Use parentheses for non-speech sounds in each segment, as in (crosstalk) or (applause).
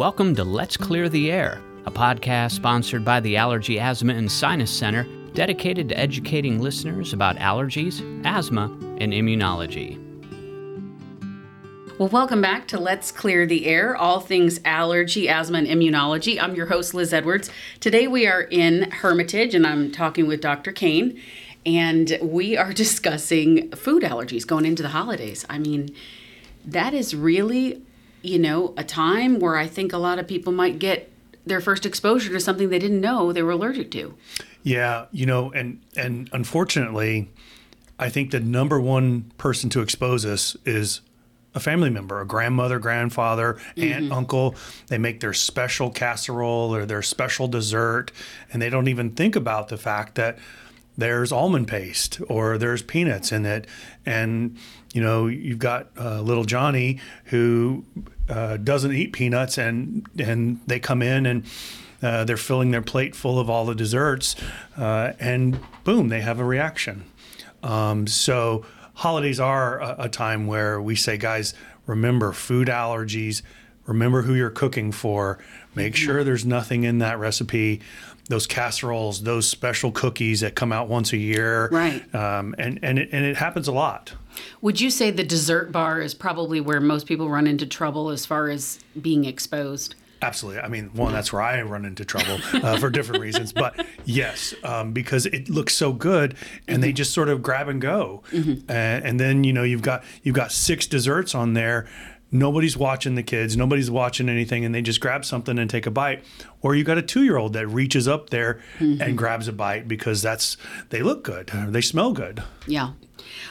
Welcome to Let's Clear the Air, a podcast sponsored by the Allergy, Asthma, and Sinus Center, dedicated to educating listeners about allergies, asthma, and immunology. Well, welcome back to Let's Clear the Air, all things allergy, asthma, and immunology. I'm your host, Liz Edwards. Today we are in Hermitage, and I'm talking with Dr. Cain, and we are (laughs) discussing food allergies going into the holidays. I mean, that is really, you know, a time where I think a lot of people might get their first exposure to something they didn't know they were allergic to. Yeah, you know, and and unfortunately, I think the number one person to expose us is a family member, a grandmother, grandfather, aunt, mm-hmm. uncle. They make their special casserole or their special dessert, and they don't even think about the fact that there's almond paste or there's peanuts in it. And, you know, you've got uh, little Johnny who uh, doesn't eat peanuts, and, and they come in and uh, they're filling their plate full of all the desserts, uh, and boom, they have a reaction. Um, so, holidays are a, a time where we say, guys, remember food allergies, remember who you're cooking for, make mm-hmm. sure there's nothing in that recipe. Those casseroles, those special cookies that come out once a year, right? Um, and and it, and it happens a lot. Would you say the dessert bar is probably where most people run into trouble as far as being exposed? Absolutely. I mean, one, that's where I run into trouble (laughs) uh, for different reasons. But yes, um, because it looks so good, and mm-hmm. they just sort of grab and go, mm-hmm. and, and then you know you've got you've got six desserts on there. Nobody's watching the kids. Nobody's watching anything, and they just grab something and take a bite. Or you got a two-year-old that reaches up there mm-hmm. and grabs a bite because that's they look good, they smell good. Yeah.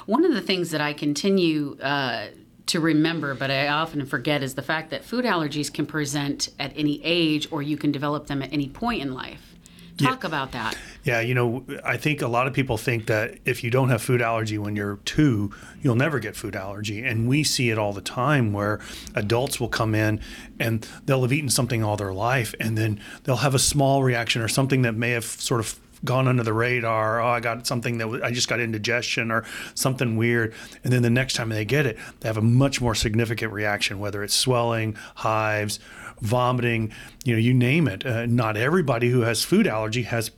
One of the things that I continue uh, to remember, but I often forget, is the fact that food allergies can present at any age or you can develop them at any point in life. Talk yeah. about that. Yeah, you know, I think a lot of people think that if you don't have food allergy when you're two, you'll never get food allergy. And we see it all the time where adults will come in and they'll have eaten something all their life and then they'll have a small reaction or something that may have sort of gone under the radar. Oh, I got something that I just got indigestion or something weird. And then the next time they get it, they have a much more significant reaction, whether it's swelling, hives, vomiting, you know, you name it. Uh, not everybody who has food allergy has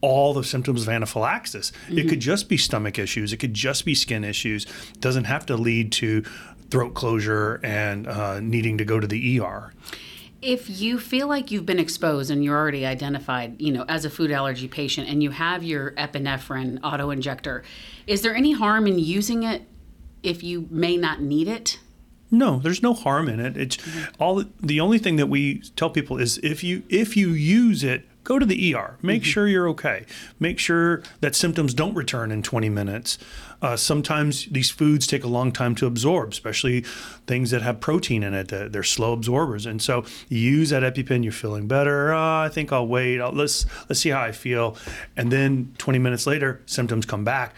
all the symptoms of anaphylaxis. Mm-hmm. It could just be stomach issues. It could just be skin issues. It doesn't have to lead to throat closure and uh, needing to go to the ER if you feel like you've been exposed and you're already identified, you know, as a food allergy patient and you have your epinephrine auto injector, is there any harm in using it if you may not need it? No, there's no harm in it. It's mm-hmm. all the only thing that we tell people is if you if you use it go to the ER. Make mm-hmm. sure you're okay. Make sure that symptoms don't return in 20 minutes. Uh, sometimes these foods take a long time to absorb, especially things that have protein in it. They're slow absorbers, and so use that EpiPen. You're feeling better. Uh, I think I'll wait. I'll, let's let's see how I feel, and then 20 minutes later, symptoms come back.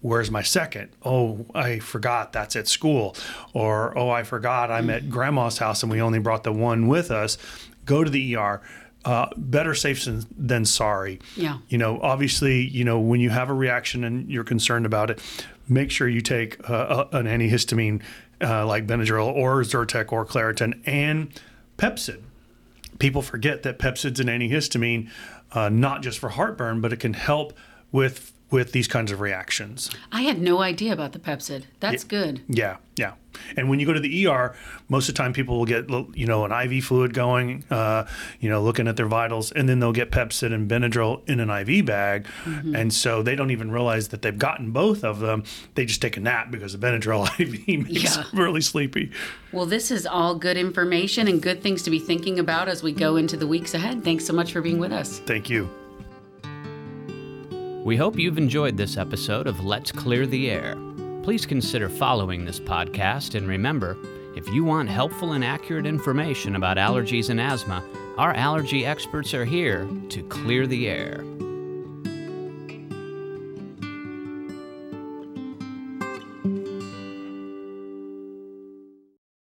Where's my second? Oh, I forgot that's at school. Or, oh, I forgot I'm at mm-hmm. grandma's house and we only brought the one with us. Go to the ER uh, better safe than, than sorry. Yeah. You know, obviously, you know, when you have a reaction and you're concerned about it, make sure you take uh, an antihistamine uh, like Benadryl or Zyrtec or Claritin and Pepcid. People forget that Pepcid's an antihistamine, uh, not just for heartburn, but it can help with with these kinds of reactions. I had no idea about the Pepcid. That's yeah, good. Yeah, yeah. And when you go to the ER, most of the time people will get you know an IV fluid going, uh, you know, looking at their vitals, and then they'll get Pepcid and Benadryl in an IV bag, mm-hmm. and so they don't even realize that they've gotten both of them. They just take a nap because the Benadryl (laughs) IV makes yeah. them really sleepy. Well, this is all good information and good things to be thinking about as we go into the weeks ahead. Thanks so much for being with us. Thank you. We hope you've enjoyed this episode of Let's Clear the Air. Please consider following this podcast and remember, if you want helpful and accurate information about allergies and asthma, our allergy experts are here to clear the air.